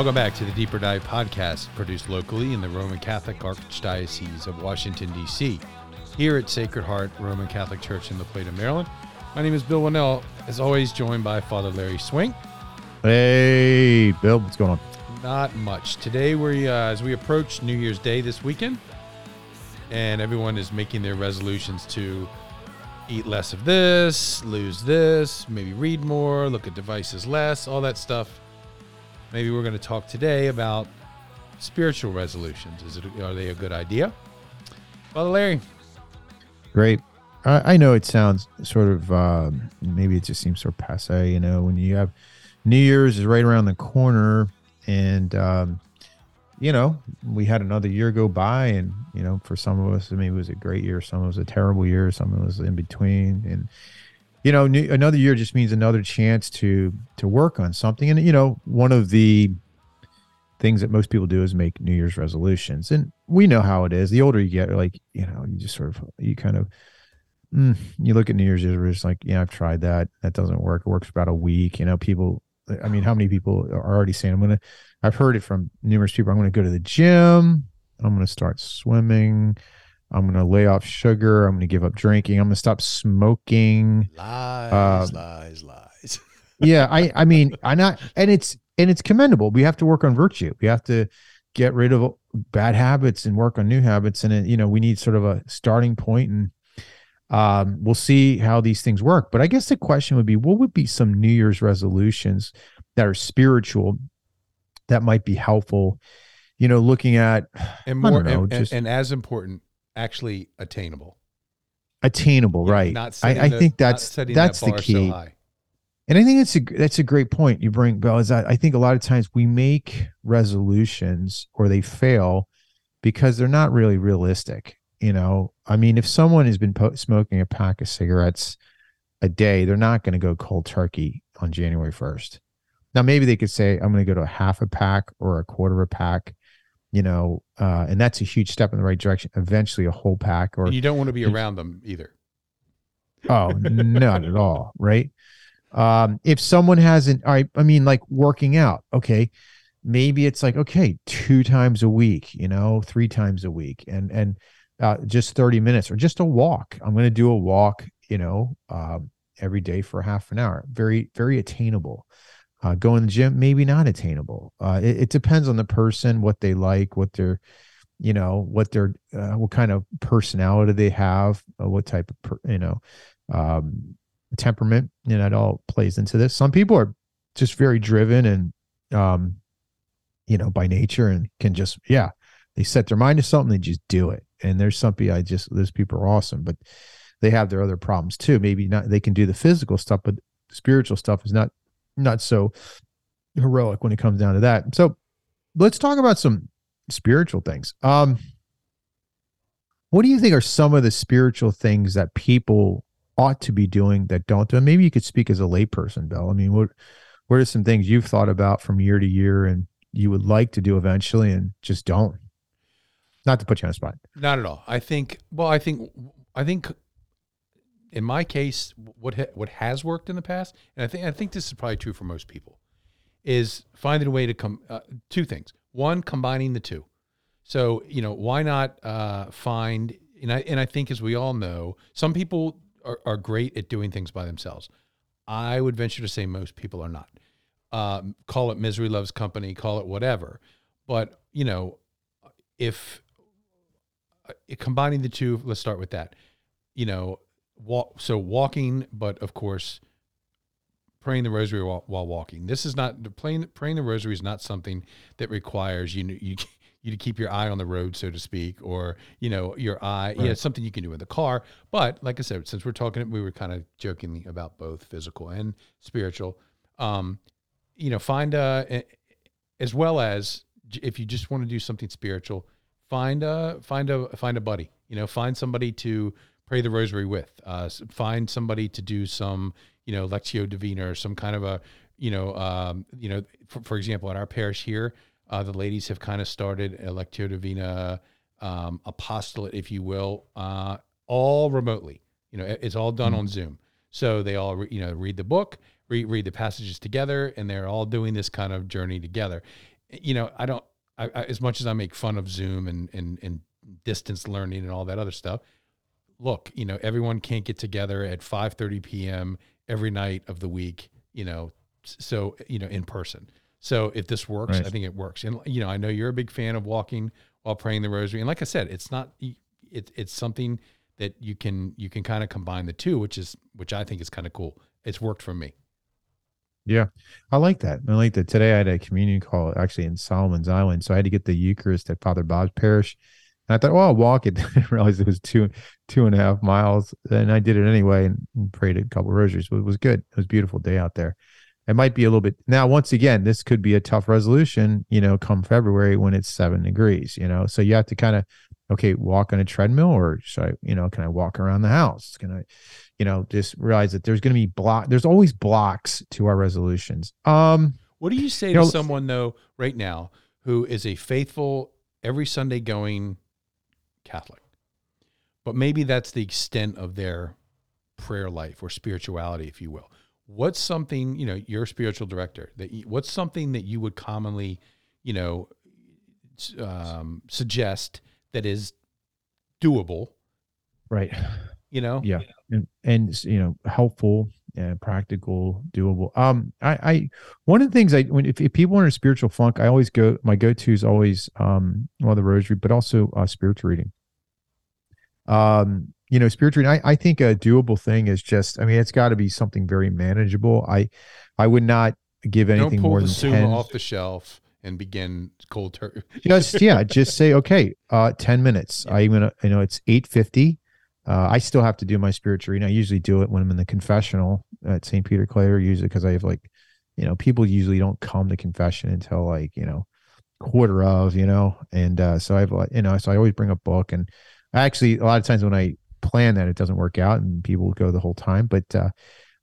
Welcome back to the Deeper Dive podcast, produced locally in the Roman Catholic Archdiocese of Washington, D.C., here at Sacred Heart Roman Catholic Church in La Plata, Maryland. My name is Bill Wannall, as always, joined by Father Larry Swink. Hey, Bill, what's going on? Not much. Today, we uh, as we approach New Year's Day this weekend, and everyone is making their resolutions to eat less of this, lose this, maybe read more, look at devices less, all that stuff. Maybe we're going to talk today about spiritual resolutions. Is it are they a good idea? Father Larry, Great. I, I know it sounds sort of um, maybe it just seems sort of passe, you know, when you have New Year's is right around the corner, and um, you know we had another year go by, and you know for some of us, I mean, it was a great year, some of us a terrible year, some of us in between, and you know new, another year just means another chance to to work on something, and you know one of the things that most people do is make New Year's resolutions, and we know how it is. The older you get, like you know, you just sort of you kind of mm, you look at New Year's resolutions like, yeah, I've tried that. That doesn't work. It works about a week. You know, people. I mean, how many people are already saying, "I'm gonna"? I've heard it from numerous people. I'm gonna go to the gym. I'm gonna start swimming. I'm gonna lay off sugar. I'm gonna give up drinking. I'm gonna stop smoking. lies, Um, lies, lies. yeah, I I mean, I not and it's and it's commendable. We have to work on virtue. We have to get rid of bad habits and work on new habits. And it, you know, we need sort of a starting point and um, we'll see how these things work. But I guess the question would be, what would be some New Year's resolutions that are spiritual that might be helpful? You know, looking at and I more, don't know, and, and- and as important, actually attainable. attainable, know, right? Not I, I the- think that's that's that the so key. high. And I think that's a that's a great point you bring, Bill. Is that I think a lot of times we make resolutions or they fail because they're not really realistic. You know, I mean, if someone has been po- smoking a pack of cigarettes a day, they're not going to go cold turkey on January first. Now, maybe they could say, "I'm going to go to a half a pack or a quarter of a pack," you know, uh, and that's a huge step in the right direction. Eventually, a whole pack or And you don't want to be around them either. Oh, not at all, right? Um, if someone hasn't, I, I mean, like working out, okay, maybe it's like okay, two times a week, you know, three times a week, and and uh, just thirty minutes or just a walk. I'm going to do a walk, you know, um, every day for half an hour. Very very attainable. Uh, going to the gym, maybe not attainable. Uh, it, it depends on the person, what they like, what their you know what their uh, what kind of personality they have uh, what type of per, you know um temperament you know it all plays into this. Some people are just very driven and um you know by nature and can just yeah they set their mind to something they just do it. And there's some people i just those people are awesome but they have their other problems too. Maybe not they can do the physical stuff but spiritual stuff is not not so heroic when it comes down to that so let's talk about some spiritual things um what do you think are some of the spiritual things that people ought to be doing that don't do? Maybe you could speak as a layperson, Bill. I mean, what what are some things you've thought about from year to year and you would like to do eventually and just don't? Not to put you on the spot. Not at all. I think. Well, I think. I think. In my case, what ha- what has worked in the past, and I think I think this is probably true for most people, is finding a way to come. Uh, two things. One, combining the two. So you know, why not uh, find? And I and I think, as we all know, some people are, are great at doing things by themselves. I would venture to say most people are not. Um, call it misery loves company, call it whatever. But you know, if uh, combining the two, let's start with that. You know, walk. So walking, but of course, praying the rosary while, while walking. This is not praying. Praying the rosary is not something that requires you you you to keep your eye on the road, so to speak, or you know your eye. Yeah, it's something you can do in the car. But like I said, since we're talking, we were kind of joking about both physical and spiritual. Um, you know, find a- as well as if you just want to do something spiritual, find a find a find a buddy. You know, find somebody to pray the rosary with. Uh, find somebody to do some, you know, lectio divina or some kind of a, you know, um, you know, for, for example, at our parish here, uh, the ladies have kind of started a lectio divina um, apostolate, if you will, uh, all remotely. You know, it's all done on Zoom. So they all, re- you know, read the book, read, read the passages together, and they're all doing this kind of journey together. you know, I don't. I, I, as much as I make fun of Zoom and and and distance learning and all that other stuff, look, you know, everyone can't get together at 5:30 p.m. every night of the week. You know, so you know, in person. So if this works, Right. I think it works. And you know, I know you're a big fan of walking while praying the rosary. And like I said, it's not it's it's something that you can you can kind of combine the two, which is which I think is kind of cool. It's worked for me. Yeah, I like that. I like that. Today I had a communion call actually in Solomon's Island, so I had to get the Eucharist at Father Bob's parish. I thought, well, I'll walk it. I didn't it was two two and a half miles, and I did it anyway and, and prayed a couple rosaries. But it was good. It was a beautiful day out there. It might be a little bit now. Once again, this could be a tough resolution. You know, come February when it's seven degrees. You know, so you have to kind of okay, walk on a treadmill, or should I, you know, can I walk around the house? Can I, you know, just realize that there's going to be block. There's always blocks to our resolutions. Um, What do you say You to know- someone though right now who is a faithful every Sunday going Catholic, but maybe that's the extent of their prayer life or spirituality, if you will. What's something you know? You're spiritual director. That you, what's something that you would commonly, you know, um, suggest that is doable? right. You know, Yeah. And, and you know, helpful and practical, doable. Um, I, I, one of the things I, when, if, if people are in a spiritual funk, I always go, my go-to is always, um, well, the rosary, but also, uh, spiritual reading. Um, you know, spiritual reading, I, I think a doable thing is just, I mean, it's got to be something very manageable. I, I would not give don't anything pull more the than Summa 10. off the shelf and begin cold turkey. just yeah just say okay uh 10 minutes Yeah. i'm gonna you know it's 850 uh i still have to do my spiritual reading i usually do it when i'm in the confessional at st peter claver usually because i have like you know people usually don't come to confession until like you know quarter of you know and uh so i've like you know so i always bring a book and actually a lot of times when i plan that it doesn't work out and people go the whole time but uh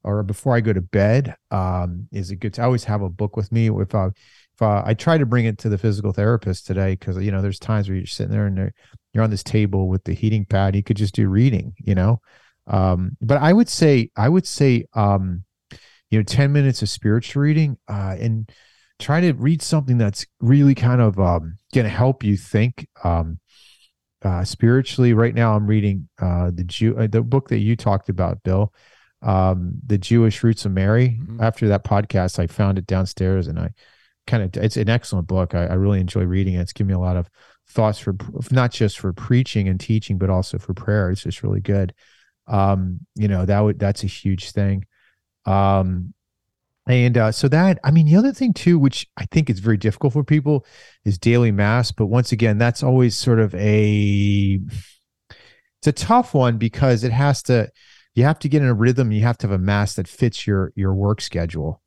or before i go to bed um is it good to I always have a book with me if uh if uh, I try to bring it to the physical therapist today, because you know, there's times where you're sitting there and you're on this table with the heating pad, you could just do reading, you know. Um, but I would say, I would say, um, you know, 10 minutes of spiritual reading, uh, and try to read something that's really kind of um gonna help you think um uh spiritually. Right now I'm reading uh the Jew uh, the book that you talked about, Bill. Um, the Jewish Roots of Mary. Mhm. After that podcast, I found it downstairs and I kind of it's an excellent book. I, I really enjoy reading it. It's given me a lot of thoughts for not just for preaching and teaching, but also for prayer. It's just really good. Um, you know, that would that's a huge thing. Um and uh, so that I mean the other thing too, which I think is very difficult for people, is daily mass. But once again, that's always sort of a it's a tough one because it has to you have to get in a rhythm. You have to have a mass that fits your your work schedule.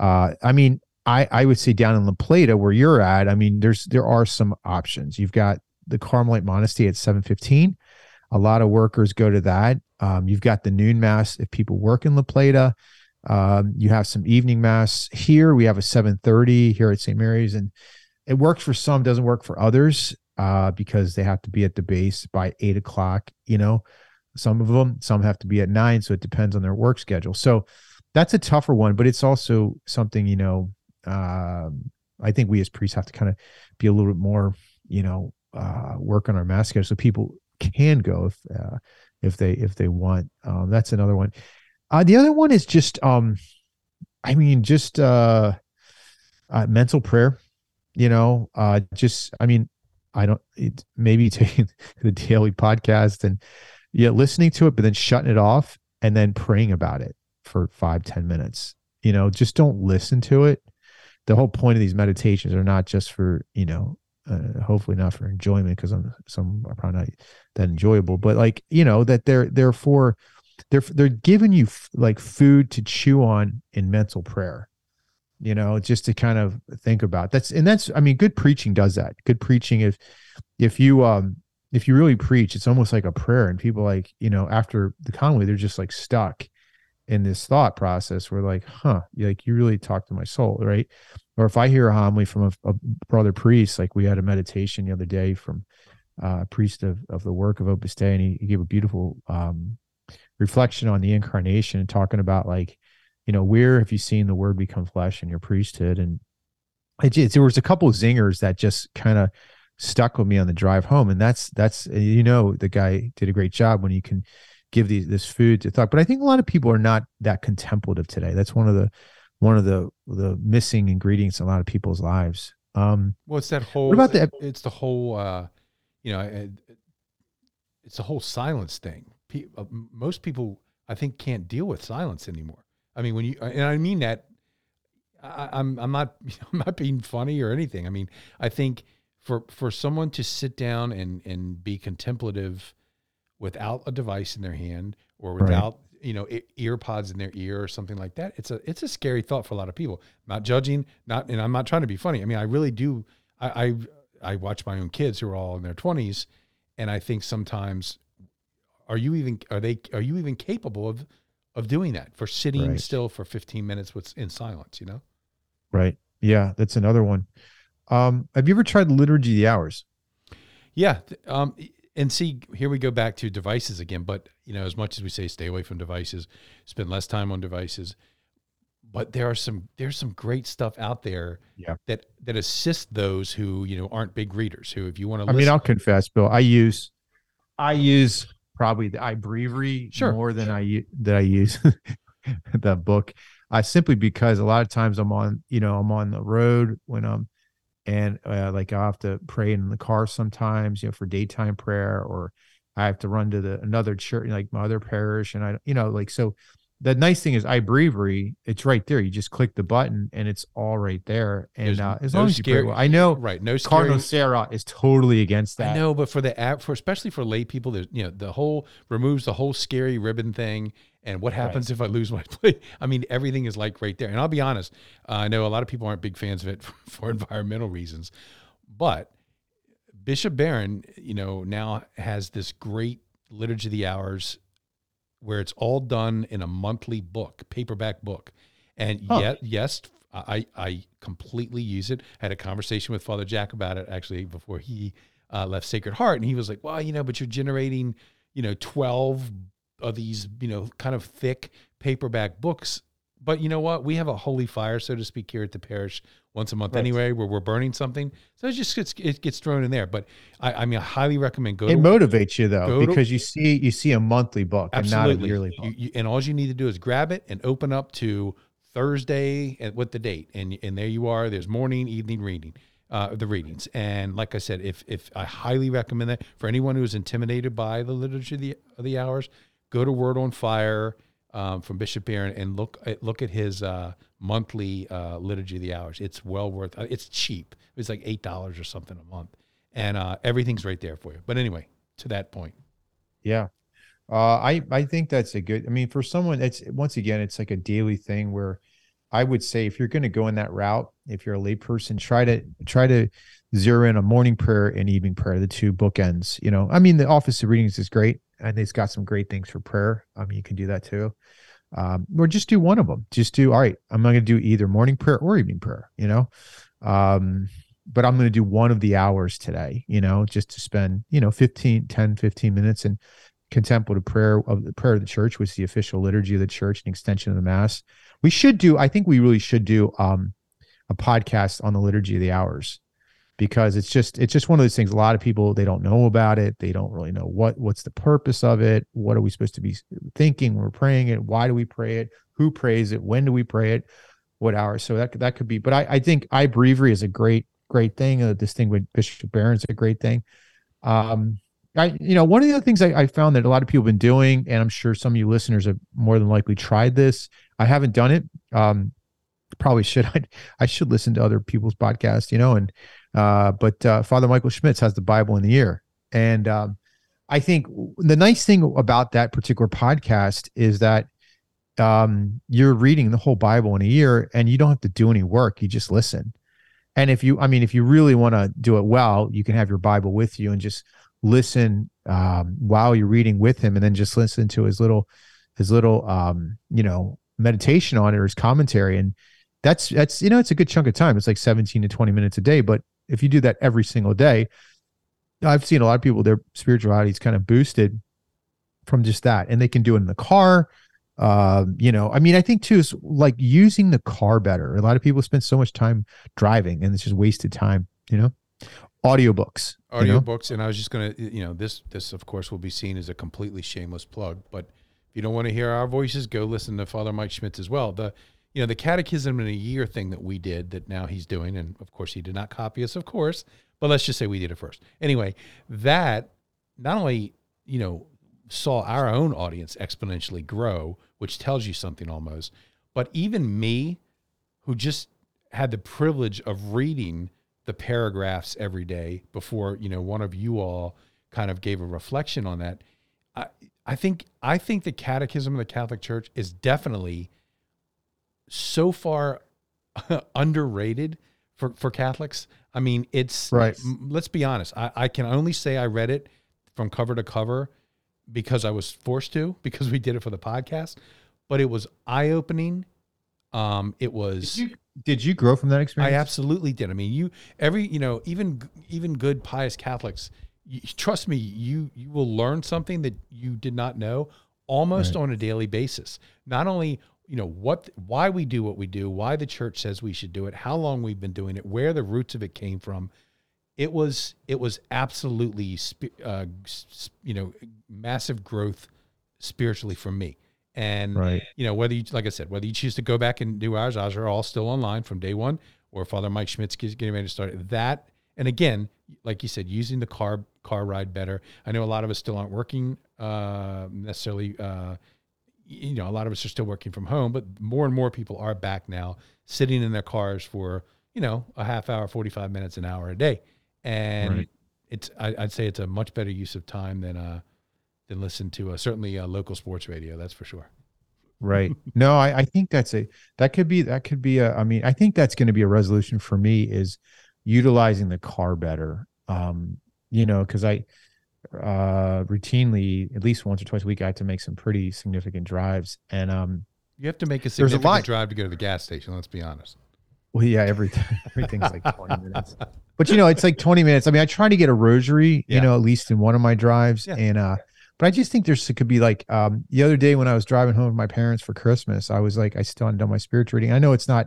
Uh, I mean, I I would say down in La Plata where you're at. I mean, there's there are some options. You've got the Carmelite Monastery at seven fifteen. A lot of workers go to that. Um, you've got the noon mass if people work in La Plata. Um, you have some evening mass here. We have a seven thirty here at St. Mary's, and it works for some, doesn't work for others uh, because they have to be at the base by eight o'clock. You know, some of them, some have to be at nine, so it depends on their work schedule. So that's a tougher one, but it's also something you know. Um, I think we as priests have to kind of be a little bit more, you know, uh, work on our mass schedule so people can go if uh, if they if they want. Um, that's another one. Uh, the other one is just, um, I mean, just uh, uh, mental prayer. You know, uh, just I mean, I don't it, maybe taking the daily podcast and yeah, listening to it, but then shutting it off and then praying about it for five ten minutes. You know, just don't listen to it. The whole point of these meditations are not just for you know, uh, hopefully not for enjoyment because I'm some are probably not that enjoyable, but like you know that they're they're for they're they're giving you f- like food to chew on in mental prayer you know just to kind of think about. That's and that's i mean good preaching does that. Good preaching if if you um if you really preach it's almost like a prayer and people like you know after the homily they're just like stuck in this thought process where like huh like you really talk to my soul right? Or if i hear a homily from a, a brother priest like we had a meditation the other day from uh, a priest of, of the work of opus dei and he, he gave a beautiful um reflection on the incarnation and talking about like you know where have you seen the word become flesh in your priesthood and it, just- there was a couple of zingers that just kind of stuck with me on the drive home, and that's that's you know the guy did a great job when you can give these this food to thought. But I think a lot of people are not that contemplative today. That's one of the one of the the missing ingredients in a lot of people's lives. Um, Well, it's that whole. what about the- It's the whole. Uh, you know, it, it's the whole silence thing. Uh, most people, I think, can't deal with silence anymore. I mean, when you and I mean that, I, I'm I'm not I'm not being funny or anything. I mean, I think for for someone to sit down and and be contemplative without a device in their hand or Right. without you know ear pods in their ear or something like that it's a it's a scary thought for a lot of people not judging not and i'm not trying to be funny i mean i really do i i, I watch my own kids who are all in their 20s and i think sometimes are you even are they are you even capable of of doing that for sitting Right. still for 15 minutes with in silence you know right? Yeah, that's another one. Um, have you ever tried liturgy of the hours? Yeah. Um, and see, here we go back to devices again. But you know, as much as we say stay away from devices, spend less time on devices, but there are some there's some great stuff out there Yeah. that that assist those who you know aren't big readers. Who, if you want to, I mean, I'll confess, Bill. I use, I use probably the iBreviary Sure. more than I that I use the book. Uh, simply because a lot of times I'm on, you know, I'm on the road when I'm, and uh, like I have to pray in the car sometimes, you know, for daytime prayer, or I have to run to the another church, like my other parish, and I, you know, like so. The nice thing is iBreviary, it's right there. You just click the button and it's all right there. And uh, as no long as you scary- well, I know right, no Cardinal. Sarah is totally against that. I know, but for the app, for especially for lay people, there's you know the whole removes the whole scary ribbon thing, and what happens if I lose my plate? I mean, everything is like right there. And I'll be honest, uh, I know a lot of people aren't big fans of it for, for environmental reasons, but Bishop Barron, you know, now has this great liturgy of the hours where it's all done in a monthly book, paperback book, and Oh. yet, yes. I, I completely use it. I had a conversation with Father Jack about it actually before he uh, left Sacred Heart, and he was like, "Well, you know, but you're generating, you know, twelve of these, you know, kind of thick paperback books. But you know what? We have a holy fire, so to speak, here at the parish once a month Right. anyway, where we're burning something. So it just gets it gets thrown in there. But I, I mean, I highly recommend go it to motivates you though go to- because you see you see a monthly book and not a yearly book. You, you, and all you need to do is grab it and open up to Thursday and with the date, and and there you are. There's morning, evening reading. Uh, the readings and like I said, if if I highly recommend that for anyone who is intimidated by the liturgy of the, of the hours, go to Word on Fire um, from Bishop Barron and look at, look at his uh, monthly uh, liturgy of the hours. It's well worth. uh, It's cheap. It's like eight dollars or something a month, and uh, everything's right there for you. But anyway, to that point, Yeah. Uh, I I think that's a good. I mean, for someone, it's once again, it's like a daily thing where I would say if you're going to go in that route, if you're a layperson, try to try to zero in a morning prayer and evening prayer, the two bookends. You know, I mean, the office of readings is great, and it's got some great things for prayer. I mean, you can do that too, um, or just do one of them. Just do all right. I'm going to do either morning prayer or evening prayer. You know, um, but I'm going to do one of the hours today. You know, just to spend you know 15, 10, 15 minutes and contemplative prayer of the prayer of the church, which is the official liturgy of the church, an extension of the mass. We should do, I think we really should do um, a podcast on the liturgy of the hours because it's just it's just one of those things. A lot of people they don't know about it. They don't really know what what's the purpose of it. What are we supposed to be thinking when we're praying it? Why do we pray it? Who prays it? When do we pray it? What hours? So that that could be. But I, I think iBreviary is a great great thing. Uh, this thing with Bishop Barron's a great thing. Um, I, you know, one of the other things I, I found that a lot of people have been doing, and I'm sure some of you listeners have more than likely tried this. I haven't done it. Um, probably should. I, I should listen to other people's podcasts, you know, and, uh, but, uh, Father Michael Schmitz has the Bible in a year. And, um, I think the nice thing about that particular podcast is that, um, you're reading the whole Bible in a year and you don't have to do any work. You just listen. And if you, I mean, if you really want to do it well, you can have your Bible with you and just listen um, while you're reading with him, and then just listen to his little, his little, um, you know, meditation on it or his commentary. And that's that's you know, it's a good chunk of time. It's like 17 to 20 minutes a day. But if you do that every single day, I've seen a lot of people their spirituality is kind of boosted from just that, and they can do it in the car. Um, you know, I mean, I think too is like using the car better. A lot of people spend so much time driving and it's just wasted time, you know. Audiobooks. you know? audiobooks and i was just to you know this this of course will be seen as a completely shameless plug but if you don't want to hear our voices go listen to father mike schmitz as well the you know the catechism in a year thing that we did that now he's doing and of course he did not copy us of course but let's just say we did it first. Anyway that not only you know saw our own audience exponentially grow which tells you something almost but even me who just had the privilege of reading the paragraphs every day before you know one of you all kind of gave a reflection on that i i think i think the catechism of the catholic church is definitely so far underrated for for catholics i mean it's Right. let's be honest I, I can only say i read it from cover to cover because i was forced to because we did it for the podcast but it was eye-opening um it was Did you, did you grow from that experience? I absolutely did. I mean, you every you know even even good pious Catholics, you, trust me, you you will learn something that you did not know almost on a daily basis. Not only you know what why we do what we do, why the church says we should do it, how long we've been doing it, where the roots of it came from. It was it was absolutely uh, you know massive growth spiritually for me. And right. you know, whether you, like I said, whether you choose to go back and do ours, ours are all still online from day one, or Father Mike Schmitz is getting ready to start that. And again, like you said, using the car car ride better. I know a lot of us still aren't working uh, necessarily. Uh, you know, a lot of us are still working from home, but more and more people are back now, sitting in their cars for you know a half hour, forty five minutes, an hour a day, and Right. it's I, I'd say it's a much better use of time than uh than listen to uh, certainly uh, local sports radio. That's for sure. Right. No, I, I think that's a that could be that could be a I mean, I think that's going to be a resolution for me is utilizing the car better. Um, you know, because I uh routinely, at least once or twice a week, I have to make some pretty significant drives. And um You have to make a There's a significant lot- drive to go to the gas station. Let's be honest. well, yeah, every everything's like 20 minutes. But you know, it's like 20 minutes. I mean, I try to get a rosary, Yeah. you know, at least in one of my drives. Yeah. And uh but I just think there's it could be like um the other day when I was driving home with my parents for Christmas, I was like, I still hadn't done my spiritual reading. I know it's not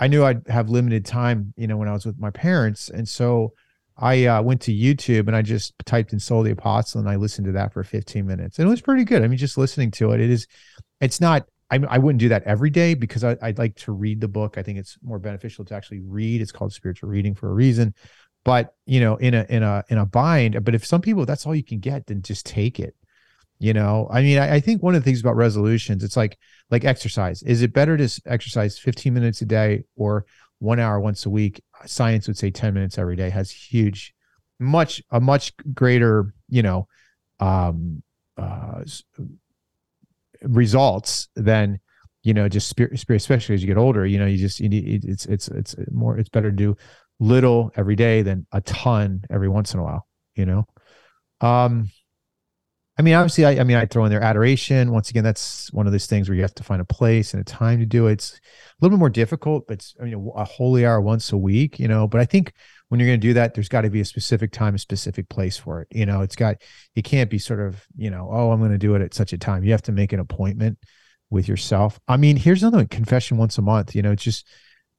I knew I'd have limited time, you know, when I was with my parents. And so I uh, went to YouTube and I just typed in Soul the Apostle and I listened to that for 15 minutes. And it was pretty good. I mean, just listening to it, it is, it's not, I, I wouldn't do that every day because I, I'd like to read the book. I think it's more beneficial to actually read. It's called spiritual reading for a reason. But, you know, in a, in a, in a bind, but if some people, that's all you can get, then just take it. You know, I mean, I, I think one of the things about resolutions, it's like, like exercise. Is it better to exercise 15 minutes a day or one hour once a week? Science would say 10 minutes every day has huge, much, a much greater, you know, um, uh, results than, you know, just spirit, spirit, especially as you get older, you know, you just, you need, it's, it's, it's more, it's better to do little every day than a ton every once in a while, you know? Um, I mean, obviously, I, I mean, I throw in there adoration. Once again, that's one of those things where you have to find a place and a time to do it. It's a little bit more difficult, but it's, I mean, a holy hour once a week, you know. But I think when you're going to do that, there's got to be a specific time, a specific place for it. You know, it's got, it can't be sort of, you know, oh, I'm going to do it at such a time. You have to make an appointment with yourself. I mean, here's another one, confession once a month. You know, it's just,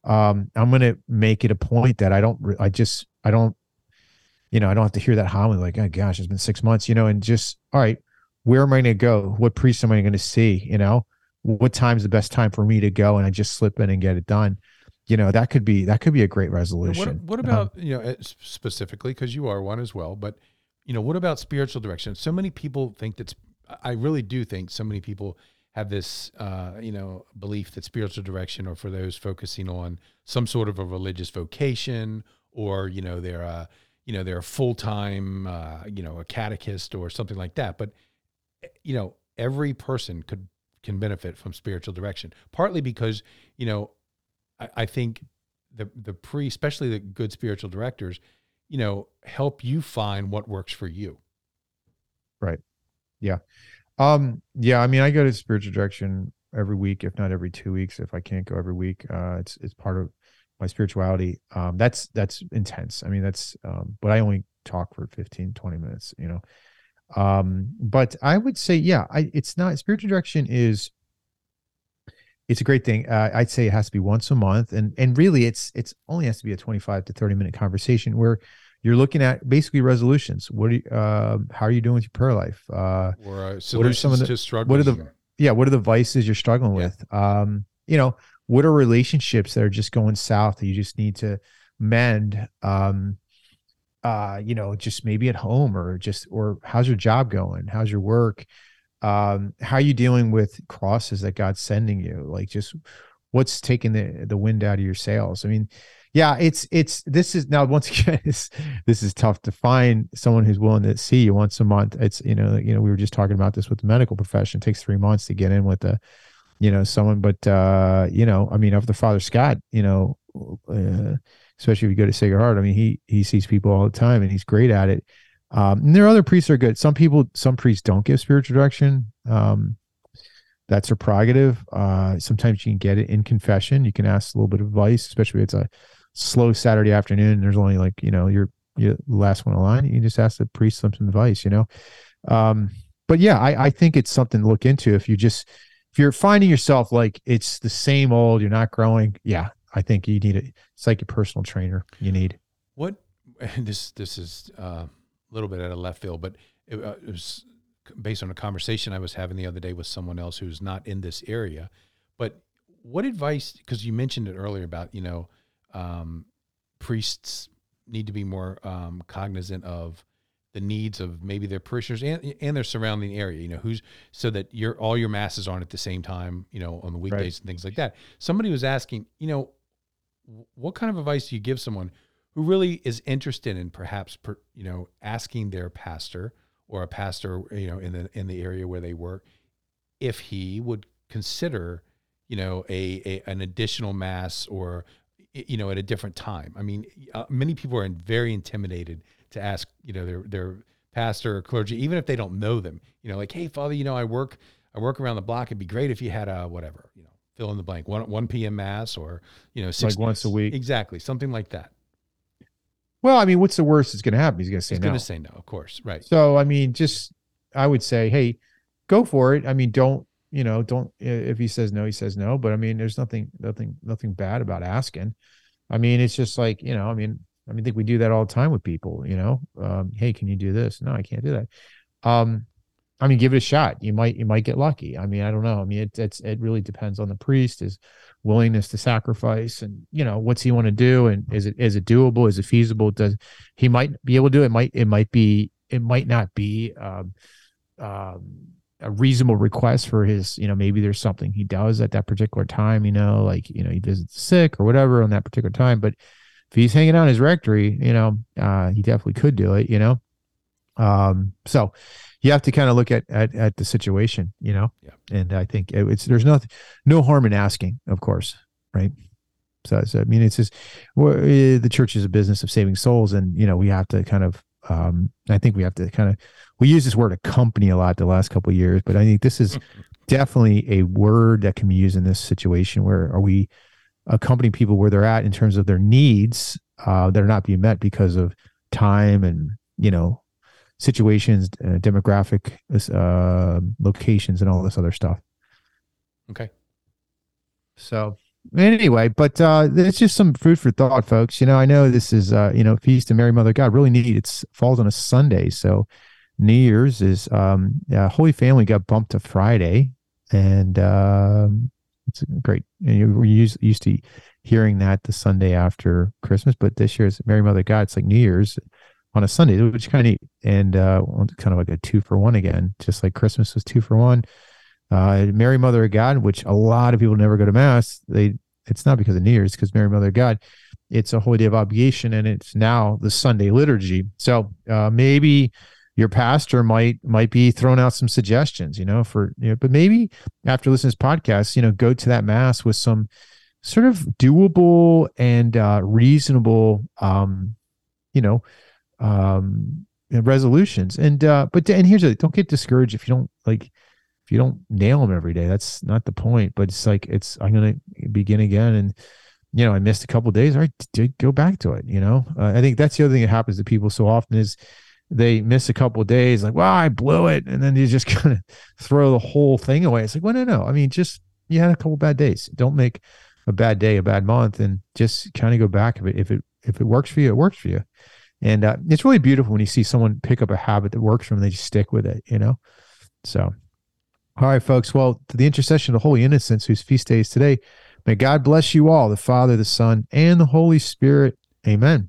um, I'm going to make it a point that I don't, I just, I don't you know, I don't have to hear that homily like, oh gosh, it's been six months, you know, and just, all right, where am I going to go? What priest am I going to see? You know, what time's the best time for me to go? And I just slip in and get it done. You know, that could be, that could be a great resolution. What, what Um, about you know uh, specifically because you are one as well? But you know, what about spiritual direction? So many people think that's. I really do think so many people have this uh, you know belief that spiritual direction, or for those focusing on some sort of a religious vocation, or you know they're a you know they're a full time uh, you know a catechist or something like that. But you know every person could can benefit from spiritual direction, partly because you know I, I think the the pre, especially the good spiritual directors, you know, help you find what works for you. Right. Yeah. Um, yeah, I mean, I go to spiritual direction every week, if not every two weeks, if I can't go every week. Uh, it's it's part of my spirituality. Um, that's that's intense. I mean, that's um, but I only talk for 15, 20 minutes, you know. Um, but I would say, yeah, I it's not spiritual direction is it's a great thing. Uh, I'd say it has to be once a month, and and really, it's it's only has to be a twenty five to thirty minute conversation where you're looking at basically resolutions. What are you, uh, how are you doing with your prayer life? Uh, Or uh, what are some of the- struggles. what are the yeah what are the vices you're struggling Yeah. with um you know what are relationships that are just going south that you just need to mend um uh you know just maybe at home or just or how's your job going? How's your work? Um how are you dealing with crosses that god's sending you? Like just what's taking the the wind out of your sails? I mean yeah it's it's this is now once again it's, this is tough to find someone who's willing to see you once a month. It's you know you know we were just talking about this with the medical profession. It takes three months to get in with the you know someone but uh you know i mean of the father scott you know uh, especially if you go to sacred heart i mean he he sees people all the time and he's great at it. Um and there are other priests are good. Some people some priests don't give spiritual direction. Um that's their prerogative. Uh sometimes you can get it in confession. You can ask a little bit of advice especially if it's a slow saturday afternoon there's only like you know you're you're the last one in line you can just ask the priest some advice you know? Um but yeah i i think it's something to look into if you just if you're finding yourself like it's the same old you're not growing yeah i think you need a it's like a personal trainer you need What this this is uh, a little bit out of left field, but it, uh, it was based on a conversation I was having the other day with someone else who's not in this area. But what advice? Because you mentioned it earlier about you know um, priests need to be more um, cognizant of the needs of maybe their parishioners and, and their surrounding area. You know, who's so that your all your masses aren't at the same time. You know, on the weekdays and things like that. Somebody was asking, you know, what kind of advice do you give someone who really is interested in perhaps per, you know asking their pastor or a pastor you know in the in the area where they work if he would consider you know a, a an additional mass or you know at a different time i mean uh, many people are very intimidated to ask you know their their pastor or clergy even if they don't know them you know like hey father you know i work i work around the block it'd be great if you had a whatever you know fill in the blank one 1 p.m mass or you know six like once a week exactly something like that well i mean what's the worst that's going to happen he's going to say He's no going to say no, of course, right? So I mean, just I would say, hey, go for it. I mean, don't you know? Don't if he says no, he says no. But I mean, there's nothing, nothing, nothing bad about asking. I mean, it's just like you know. I mean, I mean, I think we do that all the time with people. You know, um, hey, can you do this? No, I can't do that. Um, I mean, give it a shot. You might, you might get lucky. I mean, I don't know. I mean, it, it's it really depends on the priest, his willingness to sacrifice, and you know, what's he want to do, and is it is it doable? Is it feasible? Does he might be able to do it? it might it might be it might not be um, um, a reasonable request for his you know maybe there's something he does at that particular time you know like you know he visits sick or whatever on that particular time but if he's hanging out in his rectory you know uh, he definitely could do it you know? Um so you have to kind of look at, at at the situation you know? Yeah. and i think it- it's there's no no harm in asking of course right? So, so i mean it's just well, eh, the church is a business of saving souls and you know we have to kind of um i think we have to kind of we use this word accompany a lot the last couple of years but i think this is definitely a word that can be used in this situation where are we accompanying people where they're at in terms of their needs uh, that are not being met because of time and you know situations uh, demographic uh, locations and all this other stuff Okay. so anyway, but uh it's just some food for thought, folks. You know, I know this is uh, you know, Feast of Mary Mother God really neat. It's falls on a Sunday. So New Year's is um Holy Family got bumped to Friday. And um it's great. And you were used used to hearing that the Sunday after Christmas, but this year's Mary Mother God, it's like New Year's on a Sunday, which is kind of neat. And uh kind of like a two for one again, just like Christmas was two for one uh, Mary Mother of God, which a lot of people never go to mass. They it's not because of New Year's, because Mary Mother of God, it's a holy day of obligation, and it's now the Sunday liturgy. So uh, maybe your pastor might might be throwing out some suggestions, you know, for you know, but maybe after listening to this podcast, you know, go to that mass with some sort of doable and uh, reasonable, um, you know, um, resolutions. And uh, but and here's the don't get discouraged if you don't like if you don't nail them every day, that's not the point. But it's like it's I'm gonna begin again, and you know I missed a couple days. All right, go back to it. You know, uh, I think that's the other thing that happens to people so often is they miss a couple days, like, well, I blew it, and then you just kind of throw the whole thing away. It's like, well, no, no. I mean, just you had a couple bad days. Don't make a bad day a bad month, and just kind of go back if it if it if it works for you, it works for you. And uh, it's really beautiful when you see someone pick up a habit that works for them, they just stick with it, you know? So, all right, folks. Well, to the intercession of the Holy Innocents, whose feast day is today, may God bless you all, the Father, the Son, and the Holy Spirit. Amen.